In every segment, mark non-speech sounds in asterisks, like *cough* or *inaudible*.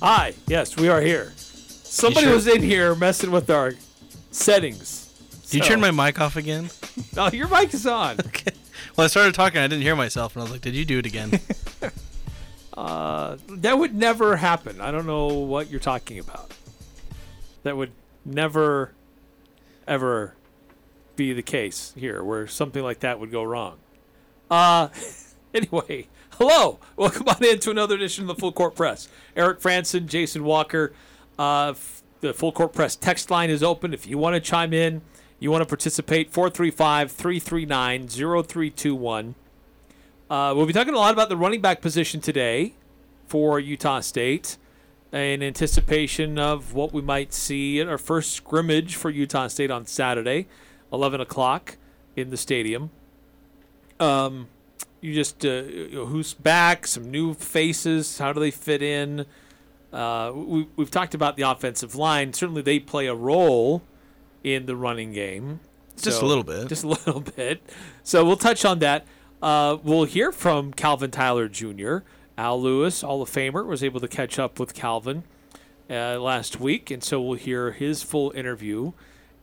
Hi, yes, we are here. Somebody sure? was in here messing with our settings. Did you turn my mic off again? Oh, your mic is on. *laughs* Okay. Well, I started talking. I didn't hear myself, and I was like, "Did you do it again?" *laughs* Uh, that would never happen. I don't know what you're talking about. That would never, ever be the case here, where something like that would go wrong. Uh, *laughs* anyway, hello, welcome on into another edition of the Full Court Press. Eric Frandsen, Jason Walker. Uh, the Full Court Press text line is open. If you want to chime in, you want to participate, 435 339 0321. Uh, we'll be talking a lot about the running back position today for Utah State in anticipation of what we might see at our first scrimmage for Utah State on Saturday, 11 o'clock in the stadium. Um, you just uh, who's back, some new faces, how do they fit in? Uh, we, we've talked about the offensive line. Certainly, they play a role in the running game. Just a little bit. Just a *laughs* little bit. So we'll touch on that. Uh, we'll hear from Calvin Tyler Jr. Al Lewis, Hall of Famer, was able to catch up with Calvin uh, last week, and so we'll hear his full interview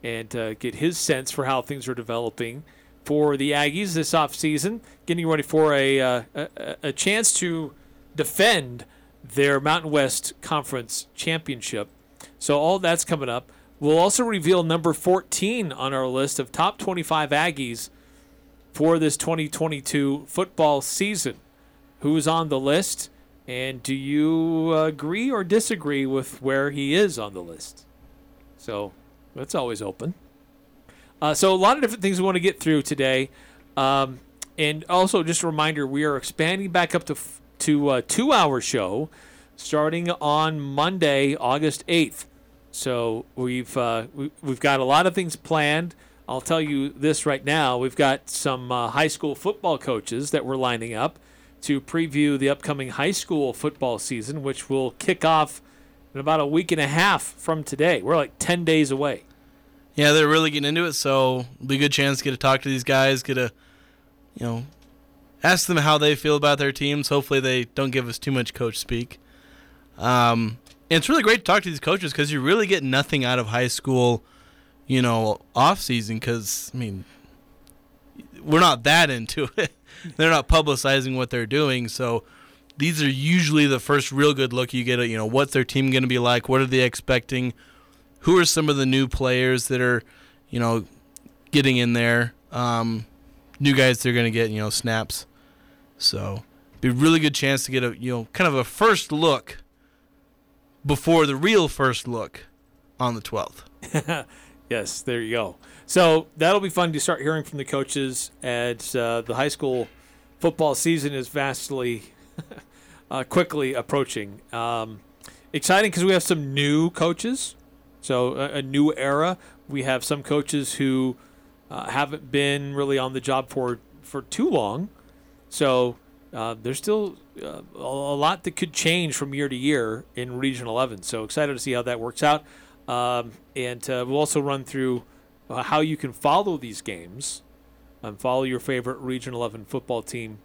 and uh, get his sense for how things are developing for the Aggies this offseason, getting ready for a, uh, a, a chance to defend their Mountain West Conference championship. So all that's coming up. We'll also reveal number 14 on our list of top 25 Aggies for this 2022 football season. Who's on the list? And do you agree or disagree with where he is on the list? So that's always open. Uh, so a lot of different things we want to get through today, um, and also just a reminder: we are expanding back up to f- to a two-hour show, starting on Monday, August eighth. So we've uh, we, we've got a lot of things planned. I'll tell you this right now: we've got some uh, high school football coaches that we're lining up to preview the upcoming high school football season, which will kick off in about a week and a half from today. We're like ten days away. Yeah, they're really getting into it, so it'll be a good chance to get to talk to these guys, get a, you know, ask them how they feel about their teams. Hopefully, they don't give us too much coach speak. Um, and it's really great to talk to these coaches because you really get nothing out of high school, you know, off season. Because I mean, we're not that into *laughs* it. they're not publicizing what they're doing, so these are usually the first real good look you get at. You know, what's their team going to be like? What are they expecting? Who are some of the new players that are, you know, getting in there? Um, new guys they're going to get, you know, snaps. So, be a really good chance to get a, you know, kind of a first look before the real first look on the 12th. *laughs* Yes, there you go. So that'll be fun to start hearing from the coaches as uh, the high school football season is vastly *laughs* uh, quickly approaching. Um, exciting because we have some new coaches, so a, a new era. We have some coaches who uh, haven't been really on the job for for too long, so uh, there's still uh, a lot that could change from year to year in Region 11. So excited to see how that works out. Um, and uh, we'll also run through uh, how you can follow these games and follow your favorite Region 11 football team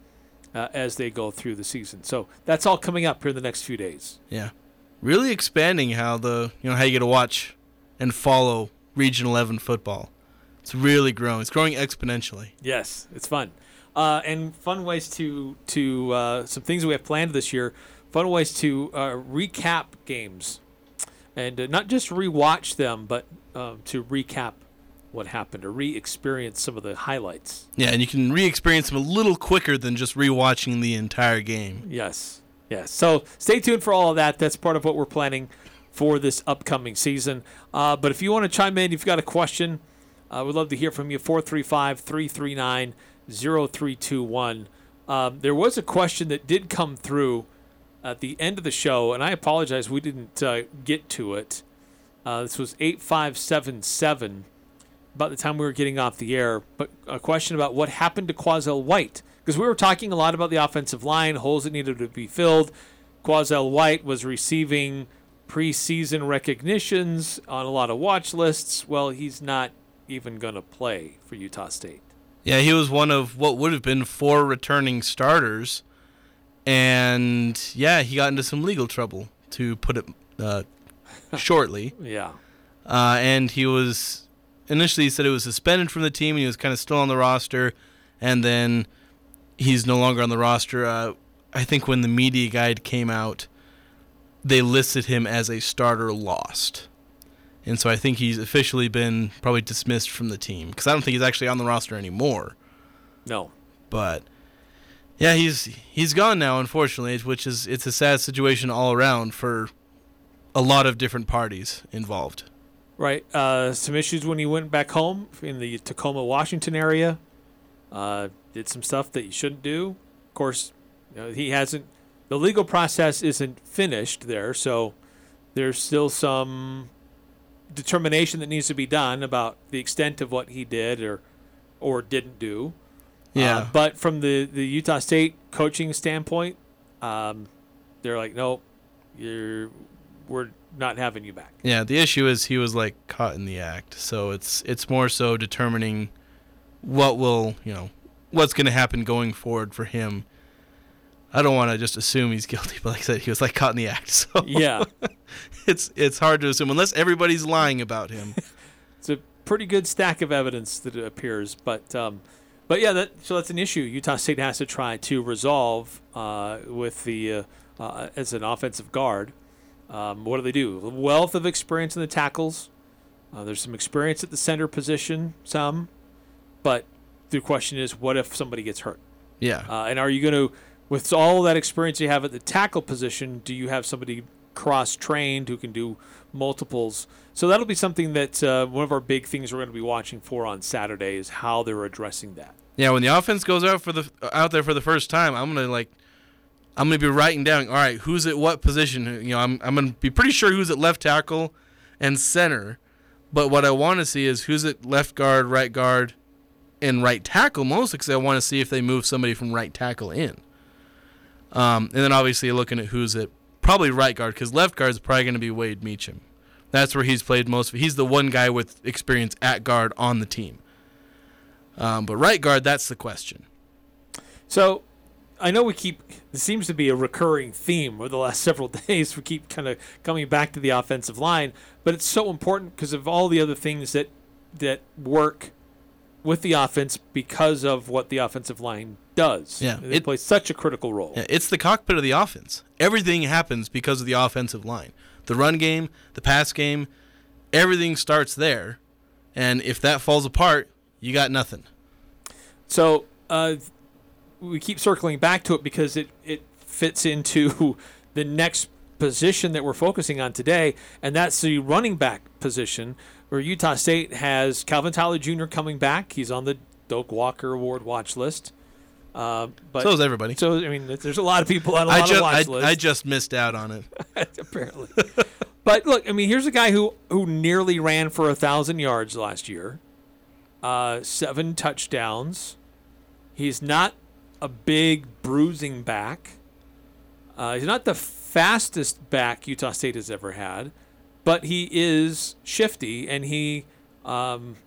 uh, as they go through the season. So that's all coming up here in the next few days. Yeah. Really expanding how the, you know, how you get to watch and follow Region 11 football. It's really growing. It's growing exponentially. Yes, it's fun. Uh, and fun ways to to uh, some things we have planned this year. Fun ways to uh, recap games, and uh, not just rewatch them, but um, to recap what happened or re-experience some of the highlights. Yeah, and you can re-experience them a little quicker than just rewatching the entire game. Yes, yes. So stay tuned for all of that. That's part of what we're planning for this upcoming season. Uh, but if you want to chime in, if you've got a question, uh, we'd love to hear from you. 435 339 0321. Um, there was a question that did come through at the end of the show, and I apologize we didn't uh, get to it. Uh, this was 8577 about the time we were getting off the air, but a question about what happened to Quazzel White. Because we were talking a lot about the offensive line, holes that needed to be filled. Quazzel White was receiving preseason recognitions on a lot of watch lists. Well, he's not even going to play for Utah State. Yeah, he was one of what would have been four returning starters. And yeah, he got into some legal trouble, to put it uh, *laughs* shortly. Yeah. Uh, and he was initially he said he was suspended from the team and he was kind of still on the roster. And then he's no longer on the roster. Uh, I think when the media guide came out, they listed him as a starter lost. And so I think he's officially been probably dismissed from the team because I don't think he's actually on the roster anymore. No. But yeah, he's he's gone now, unfortunately, which is it's a sad situation all around for a lot of different parties involved. Right. Uh, some issues when he went back home in the Tacoma, Washington area. Uh, did some stuff that he shouldn't do. Of course, you know, he hasn't. The legal process isn't finished there, so there's still some determination that needs to be done about the extent of what he did or or didn't do. Yeah. Uh, but from the, the Utah State coaching standpoint, um, they're like, nope, you're we're not having you back. Yeah, the issue is he was like caught in the act. So it's it's more so determining what will, you know, what's going to happen going forward for him. I don't want to just assume he's guilty, but like I said, he was like caught in the act. *laughs* So Yeah. it's it's hard to assume unless everybody's lying about him. *laughs* it's a pretty good stack of evidence that it appears, but um, but yeah, that so that's an issue Utah State has to try to resolve uh, with the uh, uh, as an offensive guard. Um, what do they do? Wealth of experience in the tackles. Uh, there's some experience at the center position, some, but the question is, what if somebody gets hurt? Yeah. Uh, and are you going to, with all that experience you have at the tackle position, do you have somebody cross trained who can do multiples? So that'll be something that uh, one of our big things we're going to be watching for on Saturday is how they're addressing that. Yeah, when the offense goes out for the out there for the first time, I'm gonna like, I'm gonna be writing down. All right, who's at what position? You know, I'm I'm gonna be pretty sure who's at left tackle and center. But what I want to see is who's at left guard, right guard, and right tackle mostly because I want to see if they move somebody from right tackle in. Um, and then obviously looking at who's at probably right guard because left guard is probably going to be Wade Meacham. That's where he's played most. He's the one guy with experience at guard on the team. Um, but right guard, that's the question. So I know we keep, it seems to be a recurring theme over the last *laughs* several days. We keep kind of coming back to the offensive line, but it's so important because of all the other things that that work with the offense because of what the offensive line does. Yeah, they it- plays such a critical role. Yeah, It's the cockpit of the offense. Everything happens because of the offensive line. The run game, the pass game, everything starts there. And if that falls apart, you got nothing. So uh, we keep circling back to it because it, it fits into *laughs* the next position that we're focusing on today, and that's the running back position, where Utah State has Calvin Tyler Jr. coming back. He's on the Doak Walker Award watch list. Uh, but So is everybody. So I mean, there's a lot of people on a I lot of just, watch I, lists I just missed out on it. *laughs* apparently. but look, I mean, here's a guy who who nearly ran for a thousand yards last year, uh, seven touchdowns. He's not a big bruising back. Uh, he's not the fastest back Utah State has ever had, but he is shifty and he um,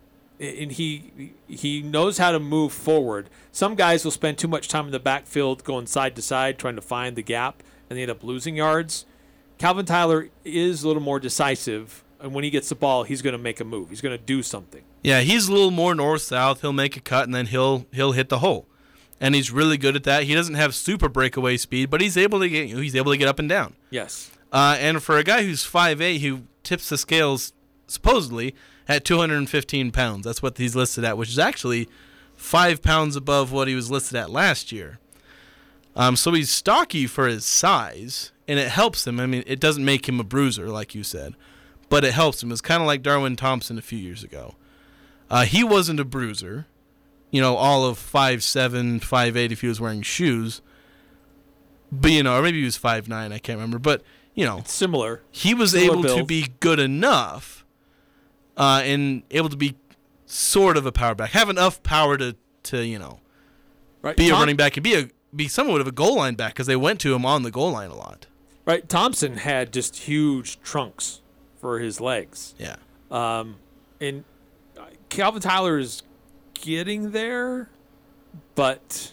and he he knows how to move forward. Some guys will spend too much time in the backfield going side to side trying to find the gap and they end up losing yards. Calvin Tyler is a little more decisive, and when he gets the ball, he's going to make a move. He's going to do something. Yeah, he's a little more north south. He'll make a cut and then he'll he'll hit the hole, and he's really good at that. He doesn't have super breakaway speed, but he's able to get he's able to get up and down. Yes. Uh, and for a guy who's 5'8", who tips the scales supposedly at 215 pounds, that's what he's listed at, which is actually five pounds above what he was listed at last year. Um, so he's stocky for his size, and it helps him. I mean, it doesn't make him a bruiser, like you said, but it helps him. It's kind of like Darwin Thompson a few years ago. Uh, he wasn't a bruiser, you know, all of five seven, five eight if he was wearing shoes. But you know, or maybe he was five nine. I can't remember. But you know, Similar. he was Similar able to be good enough, uh, and able to be sort of a power back, have enough power to to you know Right. be a running back and be a be somewhat of a goal line back because they went to him on the goal line a lot. Right. Thompson had just huge trunks for his legs. Yeah. Um, and uh, Calvin Tyler is getting there, but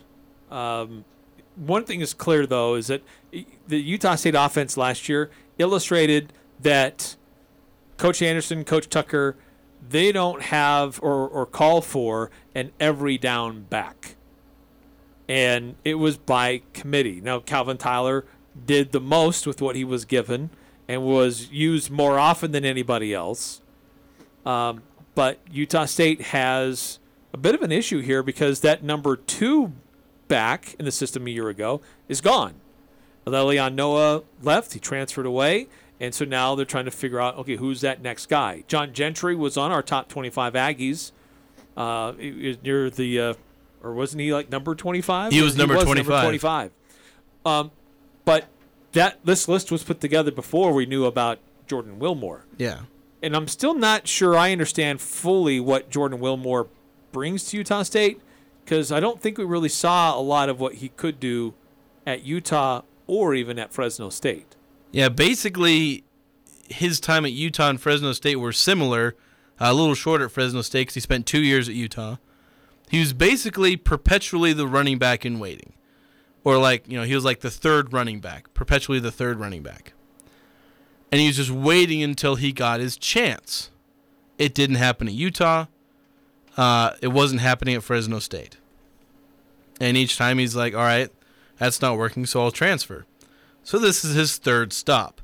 um, one thing is clear though is that the Utah State offense last year illustrated that Coach Anderson, Coach Tucker, they don't have or, or call for an every down back. And it was by committee. Now, Calvin Tyler did the most with what he was given and was used more often than anybody else. Um, but Utah State has a bit of an issue here because that number two back in the system a year ago is gone. Elelyon Noa left, he transferred away, and so now they're trying to figure out okay, who's that next guy? John Gentry was on our top 25 Aggies. Uh, near the, uh, or wasn't he like number 25? He was number 25. 25. Um, but that this list was put together before we knew about Jordan Wilmore Yeah. and I'm still not sure I understand fully what Jordan Wilmore brings to Utah State because I don't think we really saw a lot of what he could do at Utah or even at Fresno State. Yeah. Basically, his time at Utah and Fresno State were similar. a little short at Fresno State because he spent two years at Utah. He was basically perpetually the running back in waiting, or like you know he was like the third running back, perpetually the third running back, and he was just waiting until he got his chance. It didn't happen at Utah. Uh, it wasn't happening at Fresno State. And each time he's like, all right, that's not working, so I'll transfer. So this is his third stop.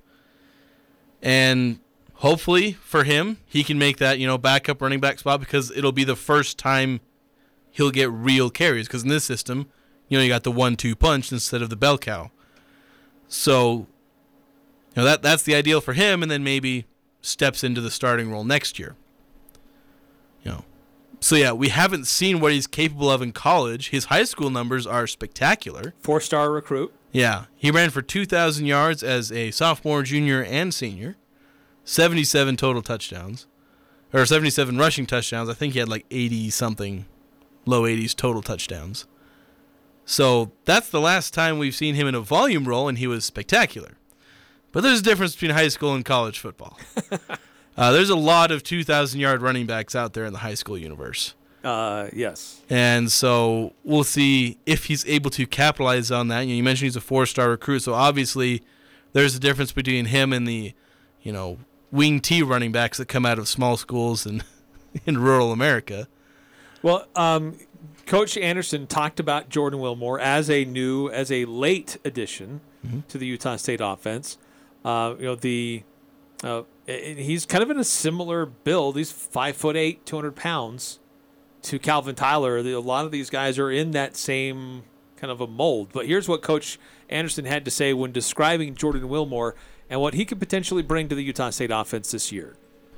And hopefully for him, he can make that, you know, backup running back spot because it'll be the first time he'll get real carries. Because in this system, you know, you got the one two punch instead of the bell cow. So, you know, that that's the ideal for him, and then maybe steps into the starting role next year. You know. So yeah, we haven't seen what he's capable of in college. His high school numbers are spectacular. Four star recruit. Yeah, he ran for 2,000 yards as a sophomore, junior, and senior. 77 total touchdowns, or 77 rushing touchdowns. I think he had like 80 something, low 80s total touchdowns. So that's the last time we've seen him in a volume role, and he was spectacular. But there's a difference between high school and college football. *laughs* uh, there's a lot of 2,000 yard running backs out there in the high school universe. Uh, yes. And so we'll see if he's able to capitalize on that. You, know, you mentioned he's a four-star recruit, so obviously there's a difference between him and the, you know, wing T running backs that come out of small schools and *laughs* in rural America. Well, um, Coach Anderson talked about Jordan Wilmore as a new, as a late addition to the Utah State offense. Uh, you know, the uh, he's kind of in a similar build. He's five foot eight, two hundred pounds to Calvin Tyler. A lot of these guys are in that same kind of a mold. But here's what Coach Anderson had to say when describing Jordan Wilmore and what he could potentially bring to the Utah State offense this year.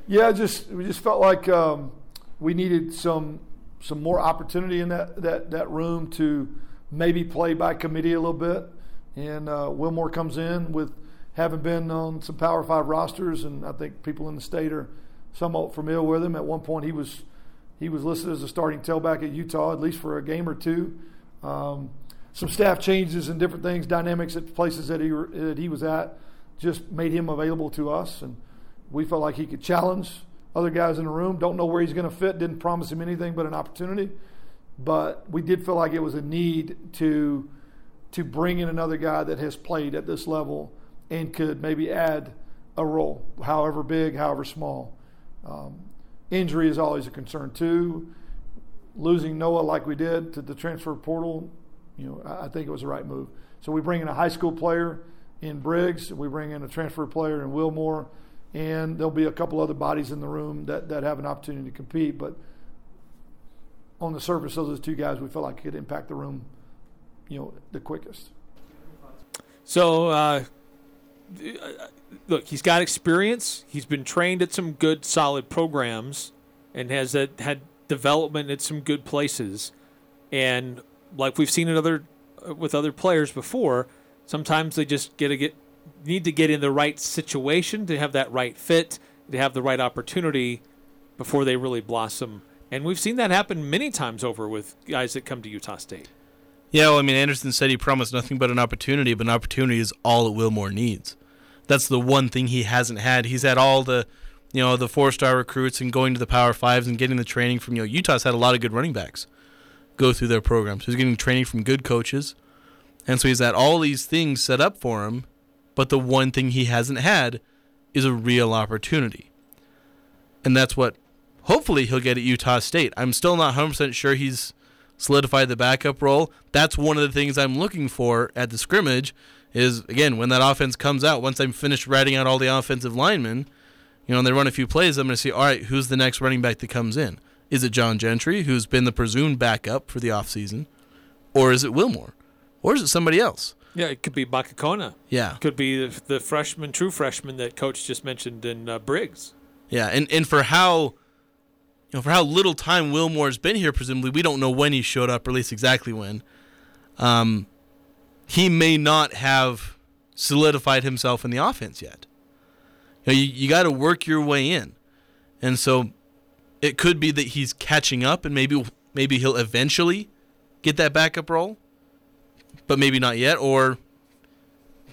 Yeah, just we just felt like um, we needed some some more opportunity in that, that, that room to maybe play by committee a little bit. And uh, Wilmore comes in with having been on some Power Five rosters, and I think people in the state are somewhat familiar with him. At one point, he was he was listed as a starting tailback at Utah, at least for a game or two. Um, some staff changes and different things, dynamics at places that he that he was at, just made him available to us, and we felt like he could challenge other guys in the room. Don't know where he's going to fit. Didn't promise him anything but an opportunity, but we did feel like it was a need to to bring in another guy that has played at this level and could maybe add a role, however big, however small. Um, injury is always a concern too. Losing Noa like we did to the transfer portal, you know, I think it was the right move. So we bring in a high school player in Briggs, we bring in a transfer player in Wilmore, and there'll be a couple other bodies in the room that, that have an opportunity to compete. But on the surface, those two guys we felt like could impact the room, you know, the quickest. So, uh, look, he's got experience. He's been trained at some good, solid programs, and has uh, had development at some good places. And like we've seen in other with other players before, sometimes they just get to get need to get in the right situation to have that right fit, to have the right opportunity before they really blossom. And we've seen that happen many times over with guys that come to Utah State. Yeah, well, I mean, Anderson said he promised nothing but an opportunity, but an opportunity is all that Wilmore needs. That's the one thing he hasn't had. He's had all the, you know, the four-star recruits and going to the Power Fives and getting the training from, you know, Utah's had a lot of good running backs go through their programs. He's getting training from good coaches, and so he's had all these things set up for him. But the one thing he hasn't had is a real opportunity, and that's what hopefully he'll get at Utah State. I'm still not 100% sure he's solidified the backup role. That's one of the things I'm looking for at the scrimmage is again when that offense comes out, once I'm finished writing out all the offensive linemen, you know, and they run a few plays, I'm going to see, all right, who's the next running back that comes in? Is it John Gentry, who's been the presumed backup for the offseason? Or is it Wilmore? Or is it somebody else? Yeah, it could be Makakona. Yeah. Could be the, the freshman, true freshman that coach just mentioned in uh, Briggs. Yeah, and, and for how you know, for how little time Wilmore's been here, presumably we don't know when he showed up, or at least exactly when. Um, he may not have solidified himself in the offense yet. You, know, you, you got to work your way in, and so it could be that he's catching up, and maybe maybe he'll eventually get that backup role, but maybe not yet, or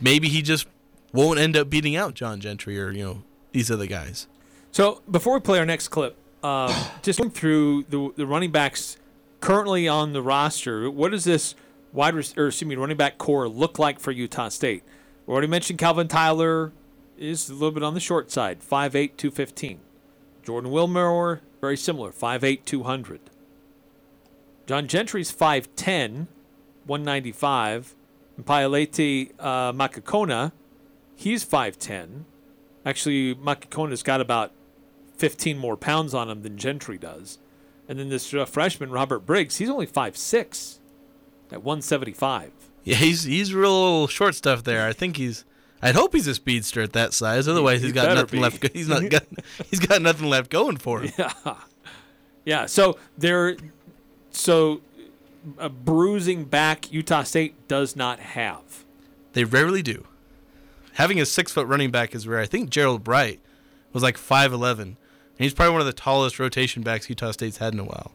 maybe he just won't end up beating out John Gentry or you know these other guys. So before we play our next clip, um, just going through the the running backs currently on the roster. What does this wide or excuse me running back corps look like for Utah State? We already mentioned Calvin Tyler is a little bit on the short side, 5'8", 215. Jordan Wilmore, very similar, 5'8", 200. John Gentry's 5'10", 195. And Pailate uh, Makakona, he's 5'10". Actually, Makakona's got about 15 more pounds on him than Gentry does. And then this uh, freshman, Robert Briggs, he's only 5'6", at 175. Yeah, he's he's real short stuff there. I think he's. I'd hope he's a speedster at that size. Otherwise, He he's got nothing be. left. He's not *laughs* got. he's got nothing left going for him. Yeah. Yeah. So they're so a bruising back Utah State does not have. They rarely do. Having a six foot running back is rare. I think Gerold Bright was like five eleven, and he's probably one of the tallest rotation backs Utah State's had in a while.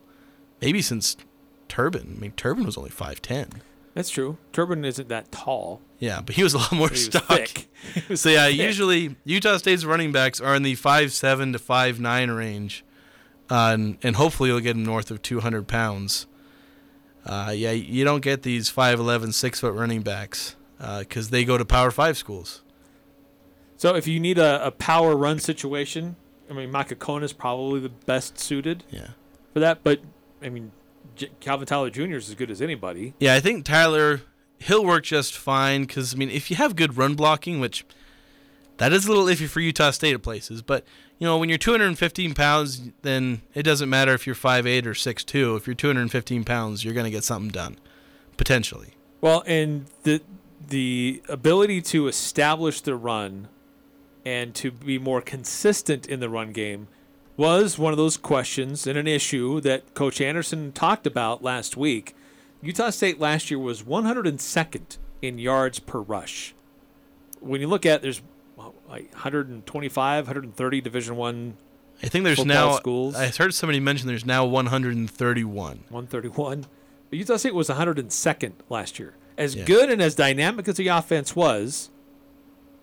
Maybe since Turbin. I mean, Turbin was only five ten. That's true. Turbin isn't that tall. Yeah, but he was a lot more But he stock. thick. *laughs* He was So yeah, thick. usually Utah State's running backs are in the five seven to five nine range, uh, and, and hopefully you'll get them north of two hundred pounds. Uh, yeah, you don't get these 5'11", 6 foot running backs because they go to Power Five schools. So if you need a, a power run situation, I mean Makakona is probably the best suited Yeah, for that. But I mean, J- Calvin Tyler Jr. is as good as anybody. yeah. I think Tyler he'll work just fine because I mean if you have good run blocking, which that is a little iffy for Utah State at places, but you know when you're 215 pounds, then it doesn't matter if you're 5'8 or 6'2. If you're 215 pounds, you're gonna get something done, potentially. Well, and the the ability to establish the run and to be more consistent in the run game was one of those questions and an issue that Coach Anderson talked about last week. Utah State last year was 102nd in yards per rush. When you look at there's like 125, 130 Division One, I think there's now. schools. I heard somebody mention there's now 131. 131. But Utah State was 102nd last year. As Yeah. good and as dynamic as the offense was,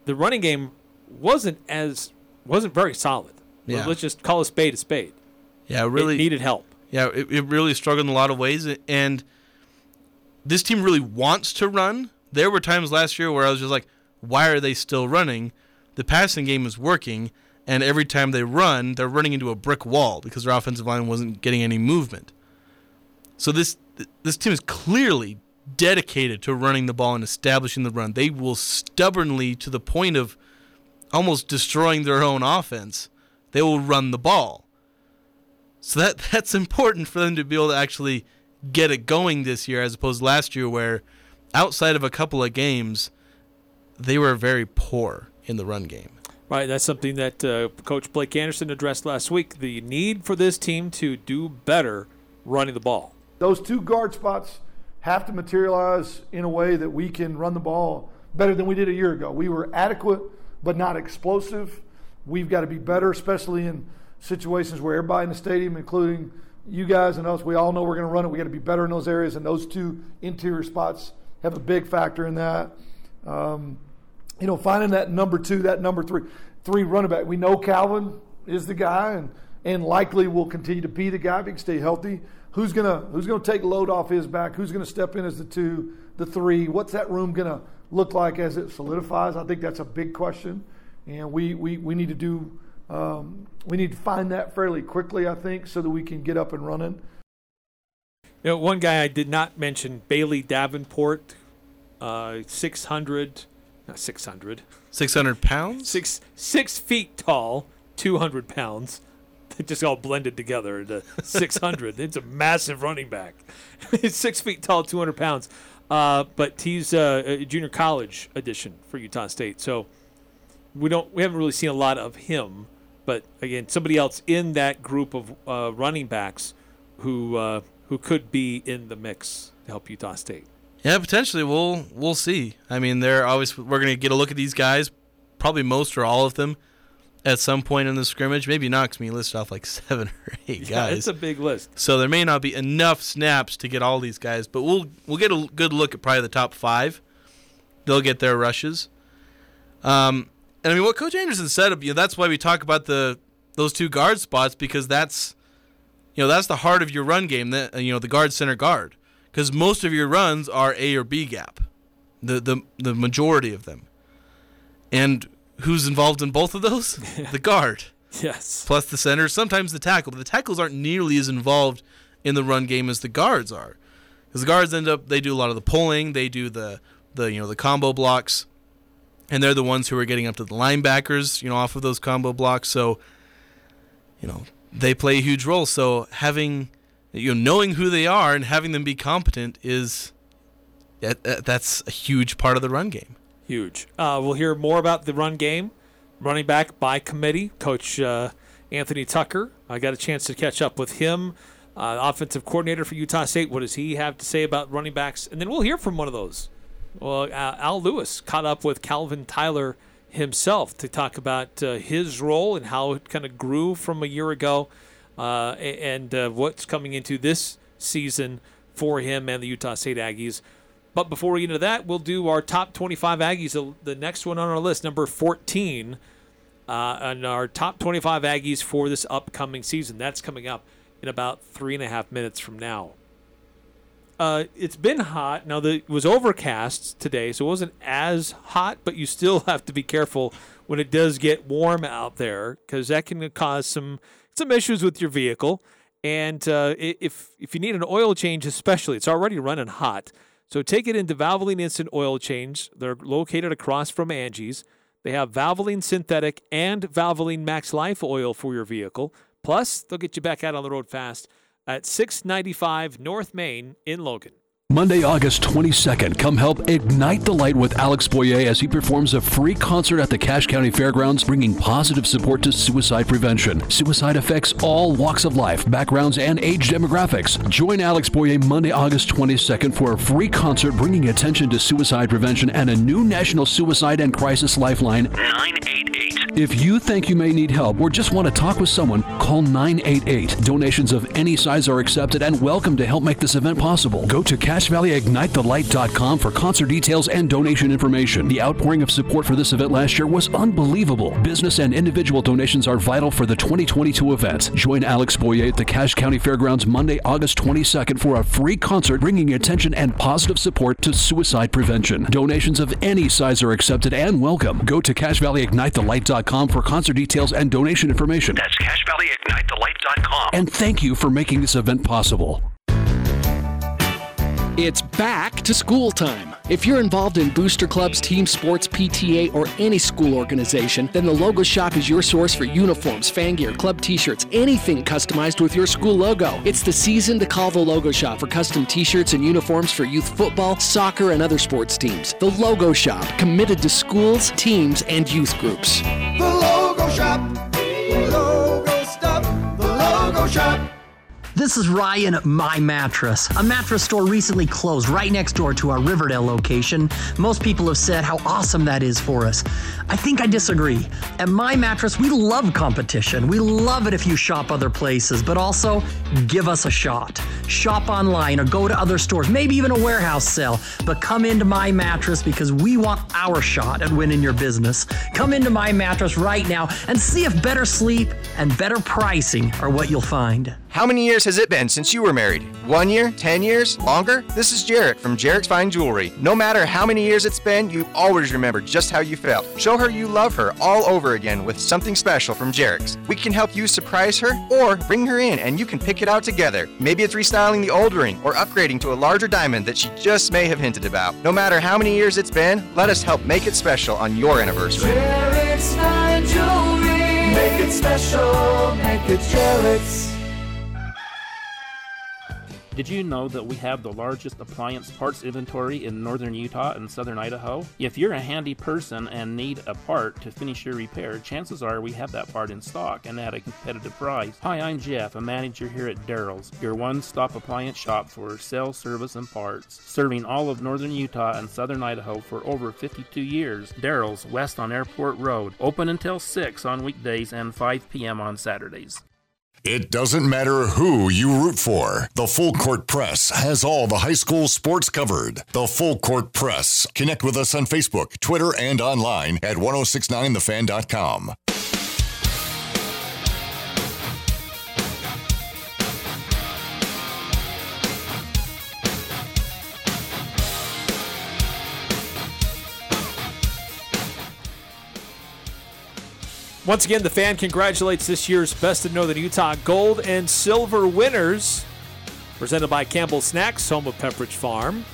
the running game wasn't as wasn't very solid. Yeah. Let's just call a spade a spade. Yeah, It really. needed help. Yeah, it, it really struggled in a lot of ways, and this team really wants to run. There were times last year where I was just like, "Why are they still running?" The passing game is working, and every time they run, they're running into a brick wall because their offensive line wasn't getting any movement. So this this team is clearly dedicated to running the ball and establishing the run. They will stubbornly, to the point of almost destroying their own offense, they will run the ball. So that *laughs* that's important for them to be able to actually get it going this year, as opposed to last year, where outside of a couple of games, they were very poor. in the run game. Right, that's something that uh, Coach Blake Anderson addressed last week. The need for this team to do better running the ball. Those two guard spots have to materialize in a way that we can run the ball better than we did a year ago. We were adequate, but not explosive. We've got to be better, especially in situations where everybody in the stadium, including you guys and us, we all know we're going to run it. We got to be better in those areas, and those two interior spots have a big factor in that. Um, you know, finding that number two, that number three, three running back. We know Calvin is the guy, and and likely will continue to be the guy if he can stay healthy. Who's gonna Who's gonna take load off his back? Who's gonna step in as the two, the three? What's that room gonna look like as it solidifies? I think that's a big question, and we we, we need to do. Um, we need to find that fairly quickly, I think, so that we can get up and running. You know, one guy I did not mention, Bailey Davenport, uh, 600, not 600, 600 pounds? six, six feet tall, 200 pounds. They just all blended together into 600. *laughs* it's a massive running back. He's *laughs* six feet tall, 200 pounds. Uh, but he's uh, a junior college edition for Utah State. So we don't we haven't really seen a lot of him. But again, somebody else in that group of uh, running backs who uh, who could be in the mix to help Utah State. Yeah, potentially. We'll we'll see. I mean, they're always we're going to get a look at these guys, probably most or all of them, at some point in the scrimmage. Maybe not, because we listed off like *laughs* seven or eight Yeah, guys. it's a big list. so there may not be enough snaps to get all these guys, but we'll we'll get a good look at probably the top five. They'll get their rushes. Um, and I mean, what Coach Anderson said, you know, that's why we talk about the those two guard spots because that's you know that's the heart of your run game. That you know the guard center guard because most of your runs are A or B gap, the the the majority of them. And who's involved in both of those? *laughs* the guard Yes. plus the center, sometimes the tackle. But the tackles aren't nearly as involved in the run game as the guards are, because the guards end up they do a lot of the pulling, they do the the you know the combo blocks, and they're the ones who are getting up to the linebackers, you know, off of those combo blocks. So, you know, they play a huge role. So having you know knowing who they are and having them be competent is that, that- that's a huge part of the run game. Huge. Uh, we'll hear more about the run game, running back by committee. Coach uh, Anthony Tucker. I got a chance to catch up with him, uh, offensive coordinator for Utah State. What does he have to say about running backs? And then we'll hear from one of those. Well, uh, Al Lewis caught up with Calvin Tyler himself to talk about uh, his role and how it kind of grew from a year ago, uh, and uh, what's coming into this season for him and the Utah State Aggies. But before we get into that, we'll do our top 25 Aggies. The- next one on our list, number 14, uh, and our top 25 Aggies for this upcoming season. That's coming up in about three and a half minutes from now. Uh, it's been hot. Now, the, it was overcast today, so it wasn't as hot, but you still *laughs* have to be careful when it does get warm out there because that can cause some some issues with your vehicle. And uh, if if you need an oil change, especially, it's already running hot. So take it into Valvoline Instant Oil Change. They're located across from Angie's. They have Valvoline Synthetic and Valvoline Max Life Oil for your vehicle. Plus, they'll get you back out on the road fast at 695 North Main in Logan. Monday, August 22nd, come help ignite the light with Alex Boyé as he performs a free concert at the Cache County Fairgrounds, bringing positive support to suicide prevention. Suicide affects all walks of life, backgrounds, and age demographics. Join Alex Boyé Monday, August 22nd for a free concert bringing attention to suicide prevention and a new National Suicide and Crisis Lifeline 988. If you think you may need help or just want to talk with someone, call 988. Donations of any size are accepted and welcome to help make this event possible. Go to CacheValleyIgniteTheLight.com for concert details and donation information. The outpouring of support for this event last year was unbelievable. Business and individual donations are vital for the 2022 event. Join Alex Boyé at the Cache County Fairgrounds Monday, August 22nd for a free concert bringing attention and positive support to suicide prevention. Donations of any size are accepted and welcome. Go to CacheValleyIgniteTheLight.com for concert details and donation information. That's CacheValleyIgniteTheLight.com. And thank you for making this event possible. It's back to school time. If you're involved in booster clubs, team sports, PTA, or any school organization, then the Logo Shop is your source for uniforms, fan gear, club t shirts, anything customized with your school logo. It's the season to call the Logo Shop for custom t shirts and uniforms for youth football, soccer, and other sports teams. The Logo Shop, committed to schools, teams, and youth groups. The Logo Shop. The Logo Stop. The Logo Shop. This is Ryan at My Mattress. A mattress store recently closed right next door to our Riverdale location. Most people have said how awesome that is for us. I think I disagree. At My Mattress, we love competition. We love it if you shop other places, but also give us a shot. Shop online or go to other stores, maybe even a warehouse sale, but come into My Mattress because we want our shot at winning your business. Come into My Mattress right now and see if better sleep and better pricing are what you'll find. How many years has it been since you were married? One year? Ten years? Longer? This is Jarek from Jarek's Fine Jewelry. No matter how many years it's been, you always remember just how you felt. Show her you love her all over again with something special from Jarek's. We can help you surprise her or bring her in and you can pick it out together. Maybe it's restyling the old ring or upgrading to a larger diamond that she just may have hinted about. No matter how many years it's been, let us help make it special on your anniversary. Jarek's Fine Jewelry. Make it special. Make it Jarek's. Did you know that we have the largest appliance parts inventory in northern Utah and southern Idaho? If you're a handy person and need a part to finish your repair, chances are we have that part in stock and at a competitive price. Hi, I'm Jeff, a manager here at Darrell's, your one stop appliance shop for sales, service, and parts. Serving all of northern Utah and southern Idaho for over 52 years. Darrell's, west on Airport Road, open until 6 on weekdays and 5 p.m. on Saturdays. It doesn't matter who you root for. The Full Court Press has all the high school sports covered. The Full Court Press. Connect with us on Facebook, Twitter, and online at 1069thefan.com. Once again, the fan congratulates this year's Best of Northern Utah gold and silver winners. Presented by Campbell Snacks, home of Pepperidge Farm.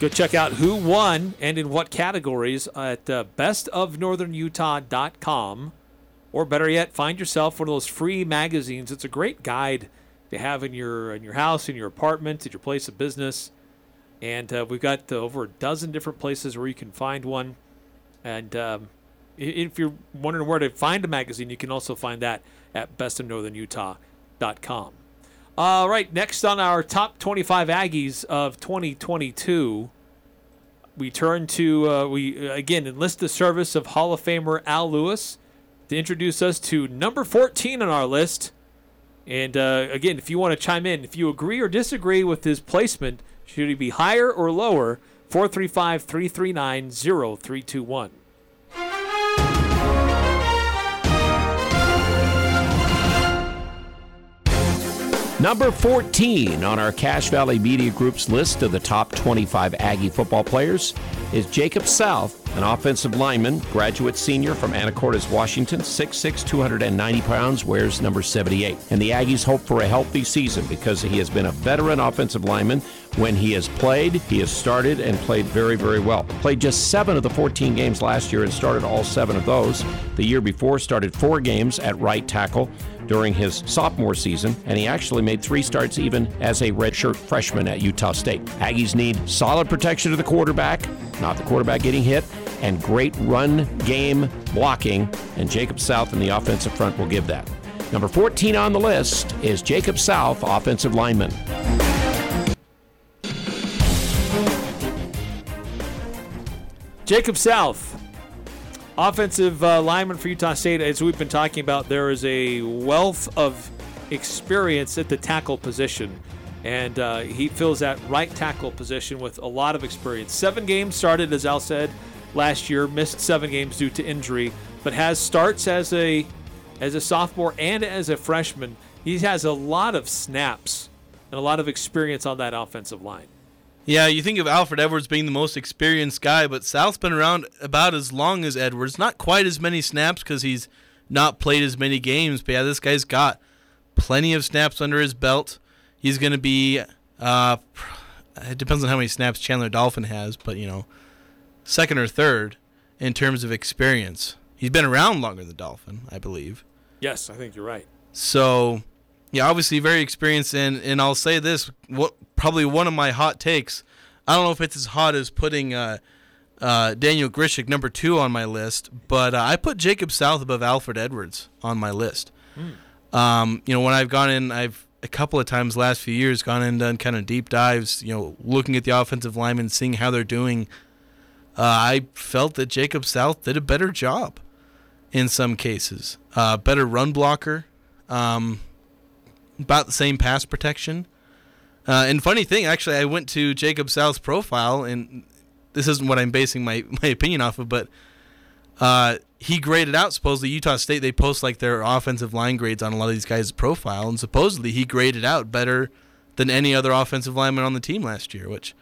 Go check out who won and in what categories at uh, bestofnorthernutah.com. Or better yet, find yourself one of those free magazines. It's a great guide to have in your in your house, in your apartment, at your place of business. And uh, we've got uh, over a dozen different places where you can find one. And um, if you're wondering where to find a magazine, you can also find that at bestofnorthernutah.com. All right, next on our top 25 Aggies of 2022, we turn to, uh, we uh, again enlist the service of Hall of Famer Al Lewis to introduce us to number 14 on our list. And uh, again, if you want to chime in, if you agree or disagree with his placement, should he be higher or lower? 435 339 0321. Number 14 on our Cache Valley Media Group's list of the top 25 Aggie football players is Jacob South, an offensive lineman, graduate senior from Anacortes, Washington, 6'6, 290 pounds, wears number 78. And the Aggies hope for a healthy season because he has been a veteran offensive lineman. When he has played, he has started and played very, very well. Played just seven of the 14 games last year and started all seven of those. The year before, started four games at right tackle during his sophomore season, and he actually made three starts even as a redshirt freshman at Utah State. Aggies need solid protection of the quarterback, not the quarterback getting hit, and great run game blocking, and Jacob South in the offensive front will give that. Number 14 on the list is Jacob South, offensive lineman. Jacob South, offensive uh, lineman for Utah State. As we've been talking about, there is a wealth of experience at the tackle position. And uh, he fills that right tackle position with a lot of experience. Seven games started, as Al said, last year. Missed seven games due to injury, but has starts as a as a sophomore and as a freshman. He has a lot of snaps and a lot of experience on that offensive line. Yeah, you think of Alfred Edwards being the most experienced guy, but South's been around about as long as Edwards. Not quite as many snaps because he's not played as many games. But yeah, this guy's got plenty of snaps under his belt. He's going to be uh, it depends on how many snaps Chandler Dolphin has, but you know, second or third in terms of experience. He's been around longer than Dolphin, I believe. Yes, I think you're right. So, yeah, obviously very experienced, and and I'll say this: what probably one of my hot takes. I don't know if it's as hot as putting uh, uh, Daniel Grzesiak number two on my list, but uh, I put Jacob South above Alfred Edwards on my list. Hmm. Um, you know, when I've gone in, I've a couple of times last few years gone in and done kind of deep dives. You know, looking at the offensive linemen, seeing how they're doing. Uh, I felt that Jacob South did a better job in some cases. Uh, better run blocker, um, about the same pass protection. Uh, and funny thing, actually, I went to Jacob South's profile, and this isn't what I'm basing my, *laughs* my opinion off of, but uh, he graded out supposedly Utah State. They post like their offensive line grades on a lot of these guys' profile, and supposedly he graded out better than any other offensive lineman on the team last year, which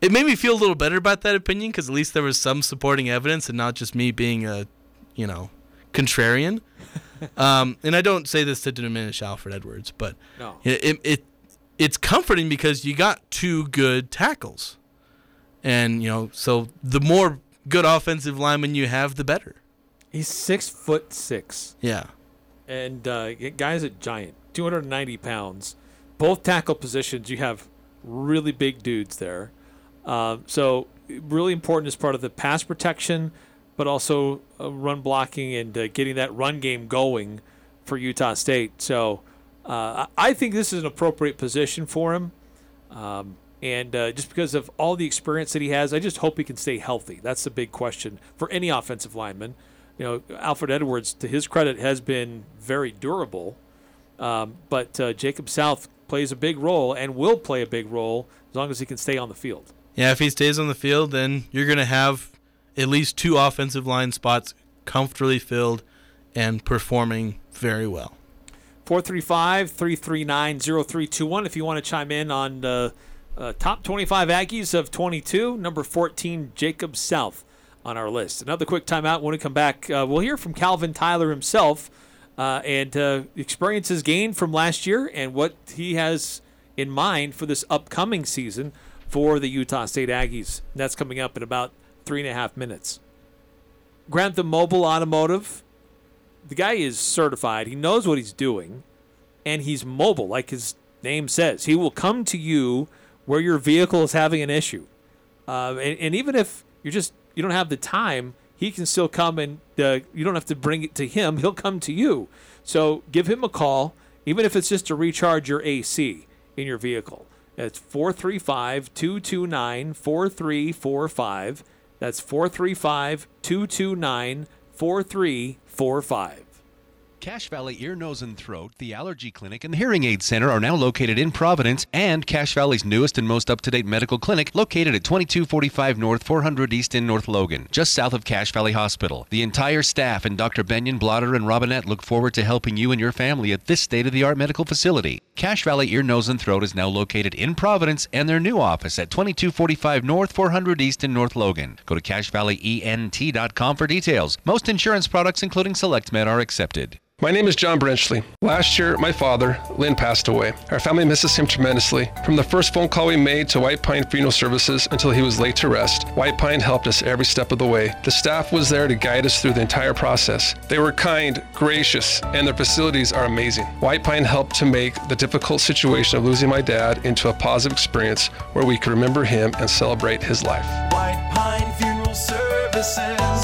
it made me feel a little better about that opinion because at least there was some supporting evidence and not just me being a, you know, contrarian. *laughs* um, and I don't say this to diminish Alfred Edwards, but No. it, it, it it's comforting because you got two good tackles, and you know, so the more good offensive linemen you have, the better. He's six foot six. Yeah. And uh, guy's a giant, 290 pounds. Both tackle positions, you have really big dudes there. Um, so really important as part of the pass protection, but also uh, run blocking and uh, getting that run game going for Utah State. So uh, I think this is an appropriate position for him. Um, and uh, just because of all the experience that he has, I just hope he can stay healthy. That's the big question for any offensive lineman. You know, Alfred Edwards, to his credit, has been very durable. Um, but uh, Jacob South plays a big role and will play a big role as long as he can stay on the field. Yeah, if he stays on the field, then you're going to have at least two offensive line spots comfortably filled and performing very well. 435 339 0321 if you want to chime in on the uh, top 25 Aggies of 22. Number 14, Jacob South on our list. Another quick timeout. When we come back, uh, we'll hear from Calvin Tyler himself uh, and uh, experiences gained from last year and what he has in mind for this upcoming season for the Utah State Aggies. That's coming up in about three and a half minutes. Grantham Mobile Automotive. The guy is certified. He knows what he's doing, and he's mobile, like his name says. He will come to you where your vehicle is having an issue, uh, and, and even if you're just you don't have the time, he can still come and uh, you don't have to bring it to him. *laughs* He'll come to you. So give him a call, even if it's just to recharge your AC in your vehicle. It's 435 229 4345. That's 435 229 4345. Cache Valley Ear, Nose, and Throat, the Allergy Clinic, and the Hearing Aid Center are now located in Providence, and Cache Valley's newest and most up to date medical clinic, located at 2245 North, 400 East in North Logan, just south of Cache Valley Hospital. The entire staff and Dr. Benyon, Blotter, and Robinette look forward to helping you and your family at this state of the art medical facility. Cache Valley Ear, Nose, and Throat is now located in Providence, and their new office at 2245 North, 400 East in North Logan. Go to CacheValleyENT.com for details. Most insurance products, including SelectMed, are accepted. My name is John Brenchley. Last year, my father, Lynn, passed away. Our family misses him tremendously. From the first phone call we made to White Pine Funeral Services until he was laid to rest, White Pine helped us every step of the way. The staff was there to guide us through the entire process. They were kind, gracious, and their facilities are amazing. White Pine helped to make the difficult situation of losing my dad into a positive experience where we could remember him and celebrate his life. White Pine Funeral Services.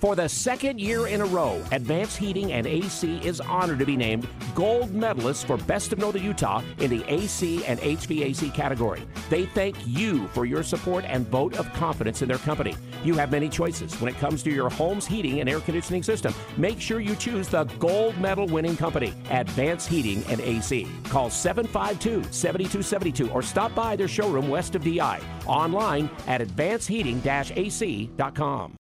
For the second year in a row, Advanced Heating and AC is honored to be named gold medalist for Best of Northern Utah in the AC and HVAC category. They thank you for your support and vote of confidence in their company. You have many choices when it comes to your home's heating and air conditioning system. Make sure you choose the gold medal winning company, Advanced Heating and AC. Call 752 7272 or stop by their showroom west of DI. Online at advancedheating ac.com.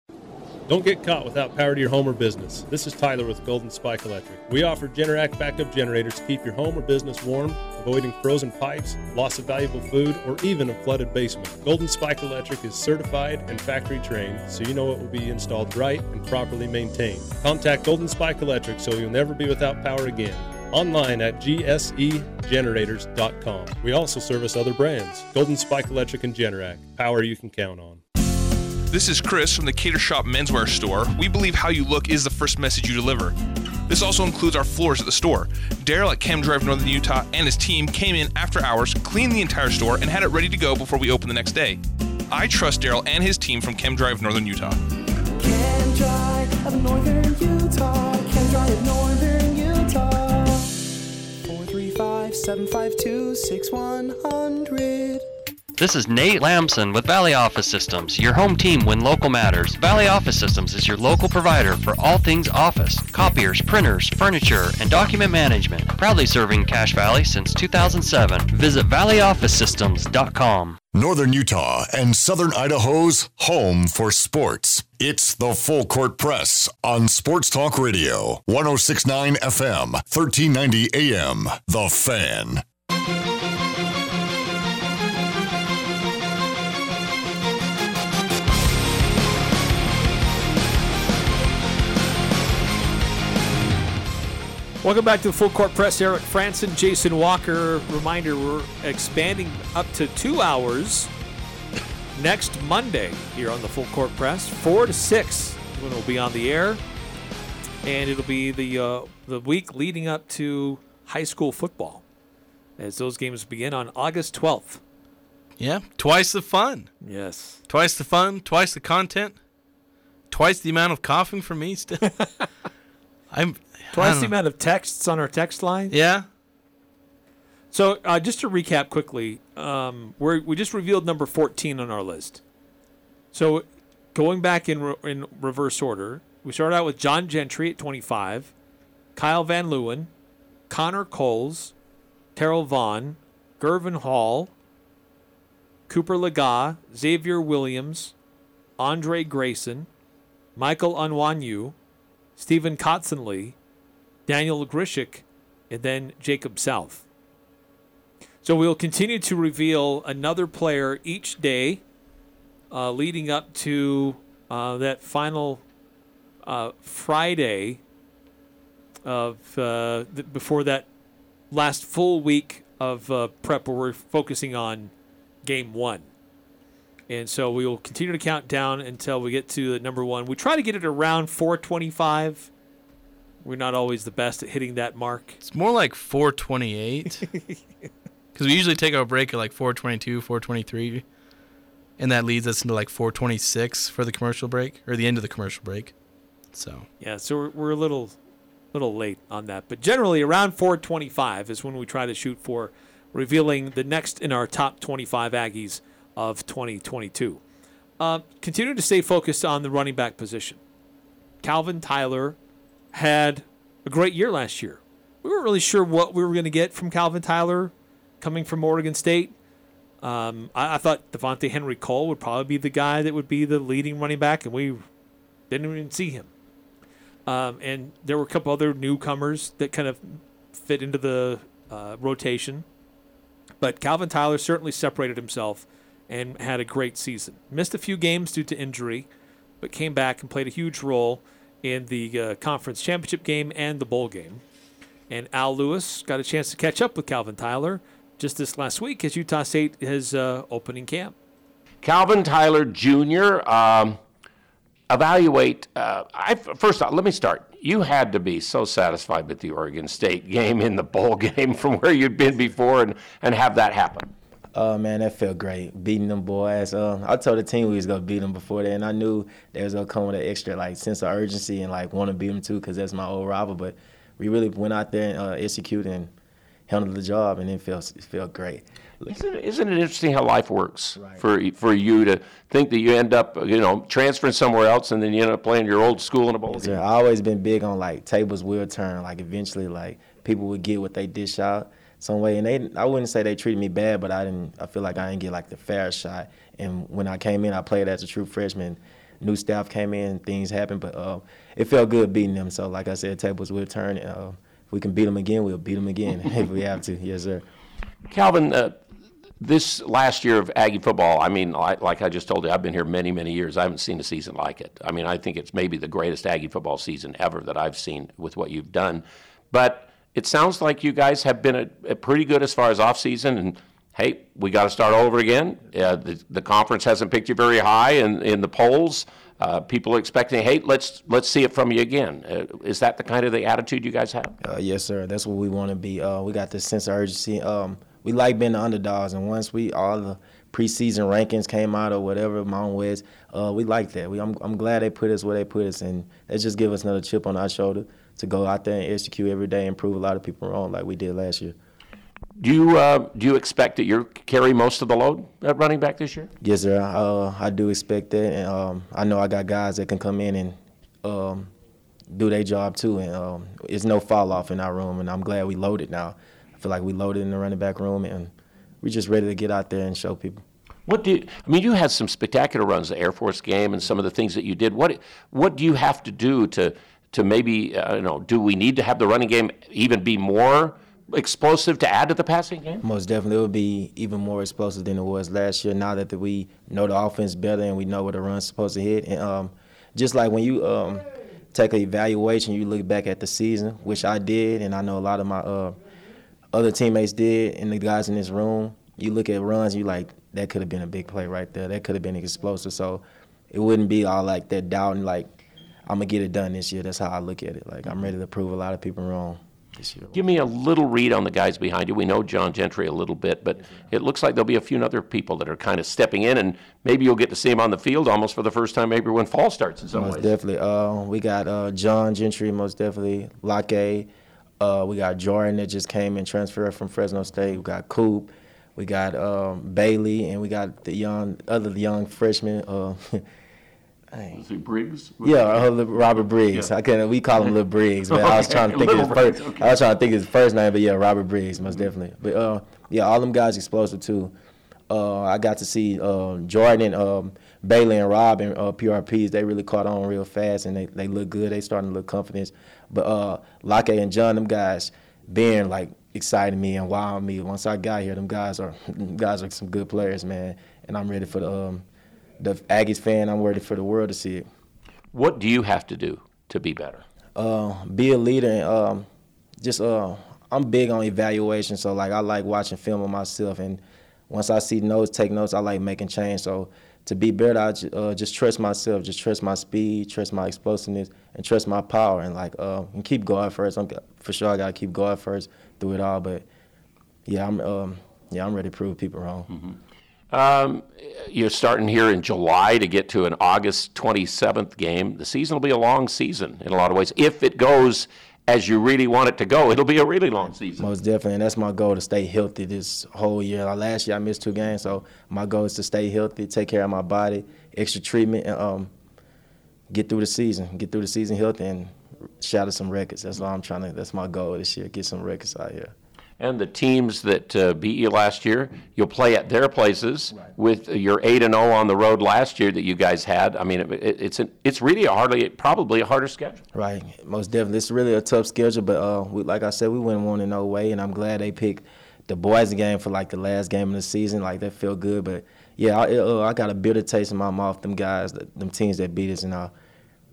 Don't get caught without power to your home or business. This is Tyler with Golden Spike Electric. We offer Generac backup generators to keep your home or business warm, avoiding frozen pipes, loss of valuable food, or even a flooded basement. Golden Spike Electric is certified and factory trained, so you know it will be installed right and properly maintained. Contact Golden Spike Electric so you'll never be without power again. Online at gsegenerators.com. We also service other brands Golden Spike Electric and Generac. Power you can count on. This is Chris from the Cater Shop Menswear Store. We believe how you look is the first message you deliver. This also includes our floors at the store. Daryl at Chem-Dry Northern Utah and his team came in after hours, cleaned the entire store, and had it ready to go before we opened the next day. I trust Daryl and his team from Chem-Dry Northern Utah. Chem-Dry of Northern Utah. Chem Drive of Northern Utah. 435 752 6100. This is Nate Lamson with Valley Office Systems, your home team when local matters. Valley Office Systems is your local provider for all things office, copiers, printers, furniture, and document management. Proudly serving Cache Valley since 2007. Visit valleyofficesystems.com. Northern Utah and Southern Idaho's home for sports. It's the Full Court Press on Sports Talk Radio, 1069 FM, 1390 AM. The Fan. Welcome back to the Full Court Press. Eric Frandsen, Jason Walker. Reminder: We're expanding up to two hours next Monday here on the Full Court Press, four to six when we'll be on the air, and it'll be the uh, the week leading up to high school football as those games begin on August twelfth. Yeah, twice the fun. Yes. Twice the fun, twice the content, twice the amount of coughing from me still. *laughs* I'm Twice the amount of texts on our text line. Yeah. So uh, just to recap quickly, um, we we just revealed number 14 on our list. So going back in re- in reverse order, we started out with John Gentry at 25, Kyle Van Leeuwen, Connor Coles, Terrell Vaughn, Gervin Hall, Cooper Lega, Xavier Williams, Andre Grayson, Michael Unwanyu, Stephen Kotzenlee, Daniel Grzesiak, and then Jacob South. So we'll continue to reveal another player each day, uh, leading up to uh, that final uh, Friday of uh, before that last full week of uh, prep, where we're focusing on game one. And so we will continue to count down until we get to the number one. We try to get it around 425. We're not always the best at hitting that mark. It's more like 428. Because *laughs* we usually take our break at like 422, 423. And that leads us into like 426 for the commercial break, or the end of the commercial break. So, Yeah, so we're, we're a little little late on that, but generally around 425 is when we try to shoot for revealing the next in our top 25 Aggies of 2022. Uh, continue to stay focused on the running back position. Calvin Tyler had a great year last year. We weren't really sure what we were going to get from Calvin Tyler coming from Oregon State. Um, I, I thought Devontae Henry Cole would probably be the guy that would be the leading running back, and we didn't even see him. Um, and there were a couple other newcomers that kind of fit into the uh, rotation. But Calvin Tyler certainly separated himself and had a great season. Missed a few games due to injury, but came back and played a huge role in the uh, conference championship game and the bowl game. And Al Lewis got a chance to catch up with Calvin Tyler just this last week as Utah State is uh, opening camp. Calvin Tyler Jr. Um, evaluate. Uh, I first off, let me start. You had to be so satisfied with the Oregon State *laughs* game in the bowl *laughs* game from where you'd been before, and and have that happen. Oh man, that felt great beating them boys. Uh, I told the team we was gonna beat them before that, and I knew they was gonna come with an extra like sense of urgency and like want to beat them too, cause that's my old rival. But we really went out there and uh, executed and handled the job, and it felt it felt great. Isn't it, isn't it interesting how life works for for you to think that you end up you know transferring somewhere else and then you end up playing your old school in a bowl Yes, game? I always been big on like tables will turn. Like eventually, like people would get what they dish out some way, and they I wouldn't say they treated me bad, but I didn't. I feel like I didn't get like the fair shot. And when I came in, I played as a true freshman. New staff came in, things happened, but uh, it felt good beating them. So like I said, tables will turn. Uh, if we can beat them again, we'll beat them again *laughs* if we have to. Yes, sir. Calvin, uh, this last year of Aggie football, I mean, like, like I just told you, I've been here many, many years. I haven't seen a season like it. I mean, I think it's maybe the greatest Aggie football season ever that I've seen with what you've done. But it sounds like you guys have been a, a pretty good as far as off season. And hey, we got to start over again. Uh, the, the conference hasn't picked you very high in, in the polls. Uh, people are expecting, hey, let's let's see it from you again. Uh, is that the kind of the attitude you guys have? Uh, yes, sir. That's what we want to be. Uh, we got this sense of urgency. Um, we like being the underdogs, and once we all the preseason rankings came out or whatever Mount West, uh, we like that. We, I'm, I'm glad they put us where they put us, and they just give us another chip on our shoulder to go out there and execute every day and prove a lot of people wrong like we did last year. Do you uh, do you expect that you'll carry most of the load at running back this year? Yes, sir. Uh, I do expect that, and um, I know I got guys that can come in and um, do their job too. And um, it's no fall off in our room, and I'm glad we loaded now. I feel like we loaded in the running back room, and we're just ready to get out there and show people. What do you, I mean? You had some spectacular runs, the Air Force game, and some of the things that you did. What what do you have to do to to maybe you know? Do we need to have the running game even be more explosive to add to the passing game? Most definitely, it would be even more explosive than it was last year. Now that we know the offense better and we know where the run's supposed to hit, and um, just like when you um, take an evaluation, you look back at the season, which I did, and I know a lot of my uh, other teammates did, and the guys in this room. You look at runs, you like that could have been a big play right there. That could have been explosive. So it wouldn't be all like that doubting like I'm gonna get it done this year. That's how I look at it. Like I'm ready to prove a lot of people wrong this year. Give me a little read on the guys behind you. We know John Gentry a little bit, but it looks like there'll be a few other people that are kind of stepping in, and maybe you'll get to see them on the field almost for the first time, maybe when fall starts in some most ways. definitely. Uh, we got uh, John Gentry, most definitely. Locke. Uh, we got Jordan that just came and transferred from Fresno State. We got Coop. We got um, Bailey, and we got the young other young freshman. *laughs* Uh, Is it Briggs? yeah, uh, Robert Briggs. Yeah. I can we call him Little Briggs, man. I was *laughs* trying to think of his first. Briggs, I was trying to think of his first name, but yeah, Robert Briggs, most definitely. But uh, yeah, all them guys explosive too. Uh, I got to see uh, Jordan, um, Bailey, and Rob and uh, PRPs. They really caught on real fast, and they, they look good. They starting to look confident. But uh, Lake and John, them guys, being like excited me and wowing me. Once I got here, them guys are *laughs* them guys are some good players, man. And I'm ready for the um, the Aggies fan. I'm ready for the world to see it. What do you have to do to be better? uh, be a leader and um, just uh, I'm big on evaluation. So like I like watching film of myself, and once I see notes, take notes. I like making change. So to be better, I uh, just trust myself, just trust my speed, trust my explosiveness, and trust my power, and like uh, and keep going first. I'm, for sure, I gotta keep going first through it all. But yeah, I'm um, yeah, I'm ready to prove people wrong. Um, you're starting here in July to get to an August 27th game. The season will be a long season in a lot of ways. If it goes as you really want it to go, it'll be a really long season. Most definitely, and that's my goal to stay healthy this whole year. Last year, I missed two games, so my goal is to stay healthy, take care of my body, extra treatment, and um, get through the season, get through the season healthy, and shatter some records. That's all I'm trying to. That's my goal this year. Get some records out here. And the teams that uh, beat you last year, you'll play at their places with your eight and zero on the road last year that you guys had. I mean, it, it, it's an, it's really a hardly probably a harder schedule. Right, most definitely. It's really a tough schedule, but uh, we, like I said, we went one in no way, and I'm glad they picked the Boise game for like the last game of the season. Like that felt good, but yeah, I, uh, I got a bitter taste in my mouth. Them guys, them teams that beat us, and I'm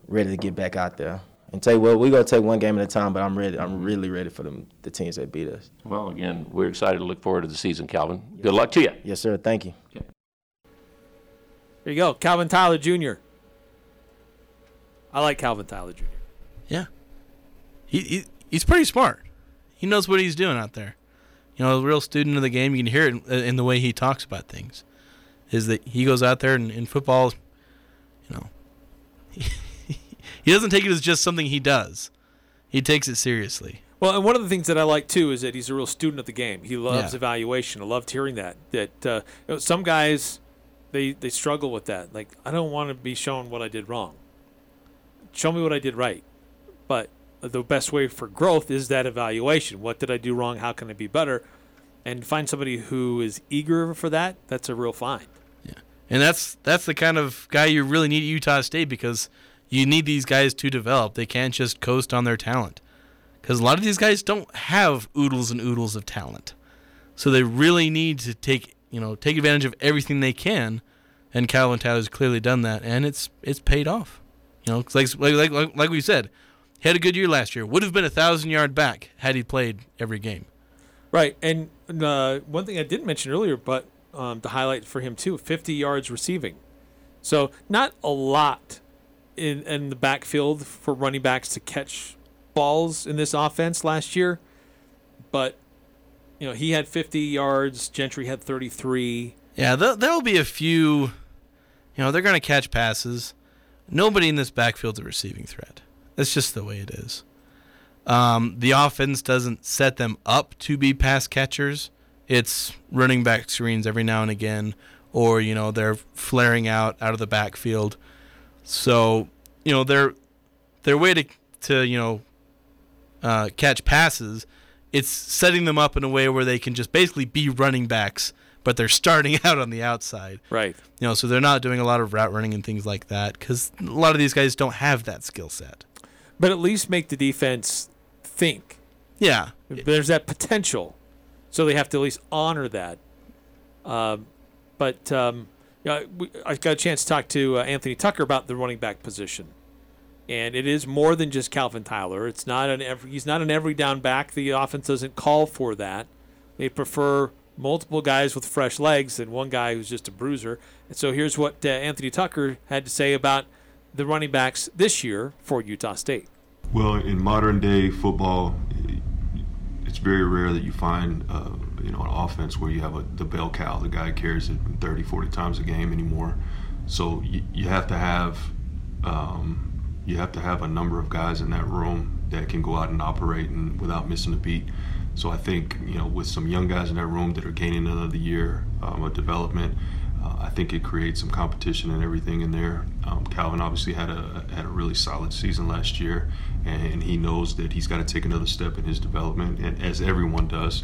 ready to get back out there. And tell you what, we're gonna take one game at a time, but I'm ready. I'm really ready for them, the teams that beat us. Well, again, we're excited to look forward to the season, Calvin. Good luck to you. Yes, sir. Thank you. There you go, Calvin Tyler Jr. I like Calvin Tyler Jr. Yeah. He, he he's pretty smart. He knows what he's doing out there. you know, a real student of the game. You can hear it in, in the way he talks about things. Is that he goes out there and in football, you know, *laughs* he doesn't take it as just something he does. He takes it seriously. Well, and one of the things that I like too is that he's a real student of the game. He loves Yeah. evaluation. I loved hearing that. That uh, you know, some guys they they struggle with that. Like I don't want to be shown what I did wrong. Show me what I did right. But the best way for growth is that evaluation. What did I do wrong? How can I be better? And find somebody who is eager for that. That's a real find. Yeah, and that's that's the kind of guy you really need at Utah State because you need these guys to develop. They can't just coast on their talent. Because a lot of these guys don't have oodles and oodles of talent. So they really need to take you know, take advantage of everything they can. And Calvin Tyler's clearly done that and it's it's paid off. You know, like like like, like we said, he had a good year last year. Would have been a thousand yard back had he played every game. Right, and uh, one thing I didn't mention earlier, but um, to highlight for him too, 50 yards receiving. So not a lot in in the backfield for running backs to catch balls in this offense last year, but you know he had 50 yards. Gentry had 33. Yeah, there there'll be a few. You know, they're going to catch passes. Nobody in this backfield's a receiving threat. That's just the way it is. Um, the offense doesn't set them up to be pass catchers. It's running back screens every now and again, or you know they're flaring out out of the backfield. So you know their their way to to you know uh, catch passes, it's setting them up in a way where they can just basically be running backs, but they're starting *laughs* out on the outside. Right. You know, so they're not doing a lot of route running and things like that because a lot of these guys don't have that skill set. But at least make the defense think. Yeah. There's that potential. So they have to at least honor that. Um, but um, we, I got a chance to talk to uh, Anthony Tucker about the running back position. And it is more than just Calvin Tyler. It's not an every, he's not an every down back. The offense doesn't call for that. They prefer multiple guys with fresh legs than one guy who's just a bruiser. And so here's what uh, Anthony Tucker had to say about the running backs this year for Utah State. Well, in modern day football, it's very rare that you find uh, you know an offense where you have a, the bell cow, the guy carries it 30, 40 times a game anymore. So you, you have to have um, you have to have a number of guys in that room that can go out and operate and without missing a beat. So I think you know with some young guys in that room that are gaining another year um, of development, uh, I think it creates some competition and everything in there. Um, Calvin obviously had a had a really solid season last year, and he knows that he's got to take another step in his development, and as everyone does.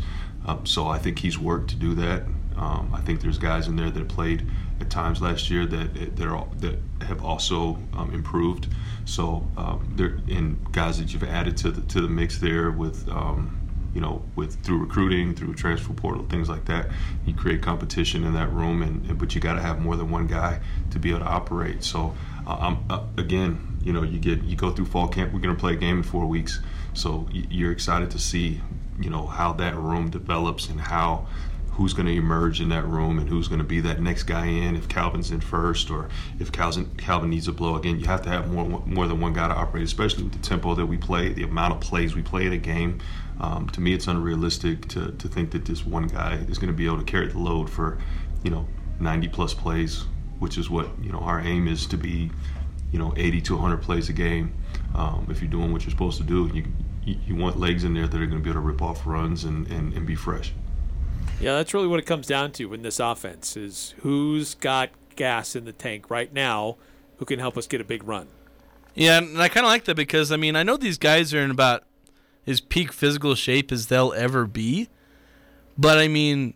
Um, so I think he's worked to do that. Um, I think there's guys in there that played at times last year that that are that have also um, improved. So um, there and guys that you've added to the to the mix there with um, you know, with through recruiting, through transfer portal, things like that. You create competition in that room, and, and but you got to have more than one guy to be able to operate. So, uh, uh, again, you know, you get you go through fall camp. We're going to play a game in four weeks, so you're excited to see, you know, how that room develops and how who's going to emerge in that room and who's going to be that next guy in if Calvin's in first or if Calvin Calvin needs a blow again. You have to have more more than one guy to operate especially with the tempo that we play the amount of plays we play in a game. Um, to me it's unrealistic to, to think that this one guy is going to be able to carry the load for you know 90 plus plays which is what you know our aim is to be you know 80 to 100 plays a game. Um, if you're doing what you're supposed to do you you, you want legs in there that are going to be able to rip off runs and, and, and be fresh Yeah, that's really what it comes down to in this offense is who's got gas in the tank right now who can help us get a big run. Yeah, and I kind of like that because I mean I know these guys are in about as peak physical shape as they'll ever be, but I mean,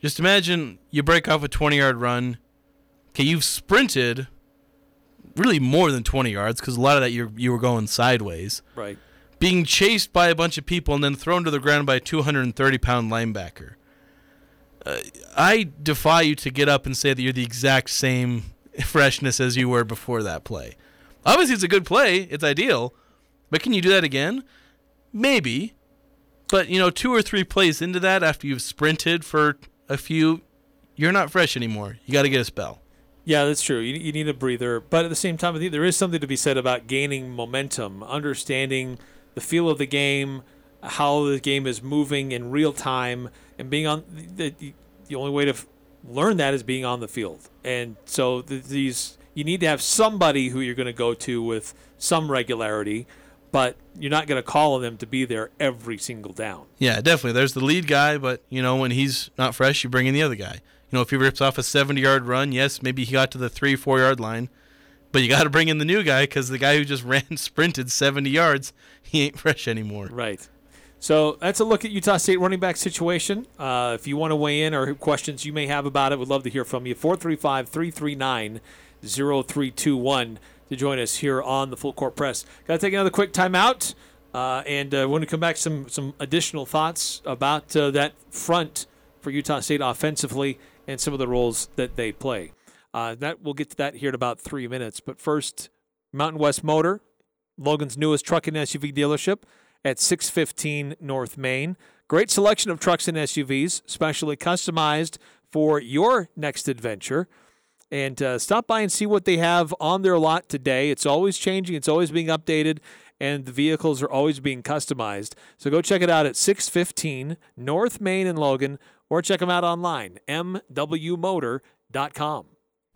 just imagine you break off a twenty yard run. Okay, you've sprinted really more than twenty yards because a lot of that you you were going sideways. Right. Being chased by a bunch of people and then thrown to the ground by a 230 pound linebacker. Uh, I defy you to get up and say that you're the exact same *laughs* freshness as you were before that play. Obviously, it's a good play. It's ideal. But can you do that again? Maybe. But, you know, two or three plays into that after you've sprinted for a few, you're not fresh anymore. You got to get a spell. Yeah, that's true. You, you need a breather. But at the same time, I think there is something to be said about gaining momentum, understanding the feel of the game, how the game is moving in real time and being on the, the, only way to f- learn that is being on the field. And so th- these you need to have somebody who you're going to go to with some regularity, but you're not going to call on them to be there every single down. Yeah, definitely. There's the lead guy, but you know when he's not fresh, you bring in the other guy. You know if he rips off a 70-yard run, yes, maybe he got to the three, four-yard line, but you got to bring in the new guy because the guy who just *laughs* ran sprinted 70 yards, he ain't fresh anymore. Right. So that's a look at Utah State running back situation. Uh, if you want to weigh in or questions you may have about it, we'd love to hear from you. 435 339 0321 to join us here on the Full Court Press. Got to take another quick timeout. Uh, and uh, when we come back, some some additional thoughts about uh, that front for Utah State offensively and some of the roles that they play. Uh, that we'll get to that here in about three minutes. But first, Mountain West Motor, Logan's newest truck and SUV dealership at 615 North Main. Great selection of trucks and SUVs, specially customized for your next adventure. And uh, stop by and see what they have on their lot today. It's always changing, it's always being updated, and the vehicles are always being customized. So go check it out at 615 North Main in Logan or check them out online, mwmotor.com.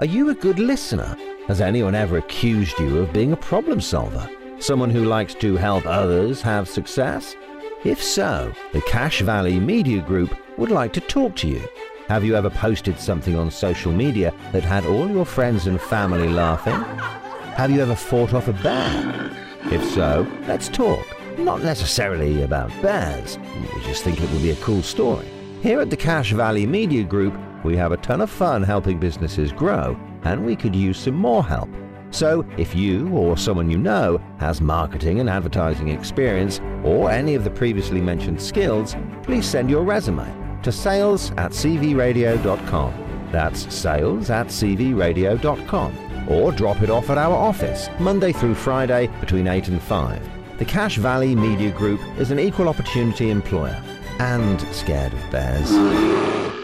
Are you a good listener? Has anyone ever accused you of being a problem solver? Someone who likes to help others have success? If so, the Cache Valley Media Group would like to talk to you. Have you ever posted something on social media that had all your friends and family laughing? Have you ever fought off a bear? If so, let's talk. Not necessarily about bears, we just think it would be a cool story. Here at the Cache Valley Media Group, we have a ton of fun helping businesses grow, and we could use some more help. So, if you or someone you know has marketing and advertising experience or any of the previously mentioned skills, please send your resume to sales at cvradio.com. That's sales at cvradio.com. Or drop it off at our office, Monday through Friday between 8 and 5. The Cache Valley Media Group is an equal opportunity employer and scared of bears.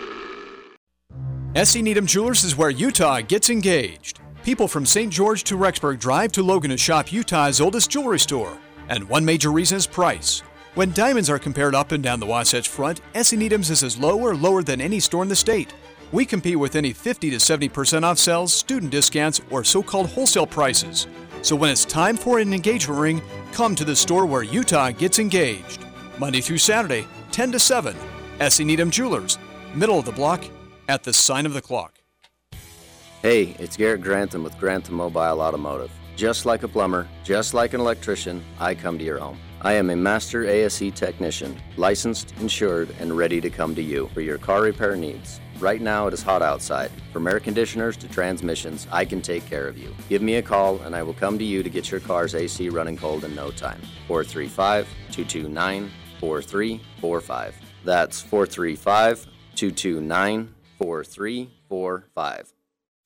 SE Needham Jewelers is where Utah gets engaged. People from St. George to Rexburg drive to Logan to shop Utah's oldest jewelry store. And one major reason is price. When diamonds are compared up and down the Wasatch Front, SE Needham's is as low or lower than any store in the state. We compete with any 50 to 70% off sales, student discounts, or so called wholesale prices. So when it's time for an engagement ring, come to the store where Utah gets engaged. Monday through Saturday, 10 to 7. SE Needham Jewelers, middle of the block, at the sign of the clock. Hey, it's Garrett Grantham with Grantham Mobile Automotive. Just like a plumber, just like an electrician, I come to your home. I am a master ASE technician, licensed, insured, and ready to come to you for your car repair needs. Right now it is hot outside. From air conditioners to transmissions, I can take care of you. Give me a call and I will come to you to get your car's AC running cold in no time. 435 229 4345. That's 435 229 4345.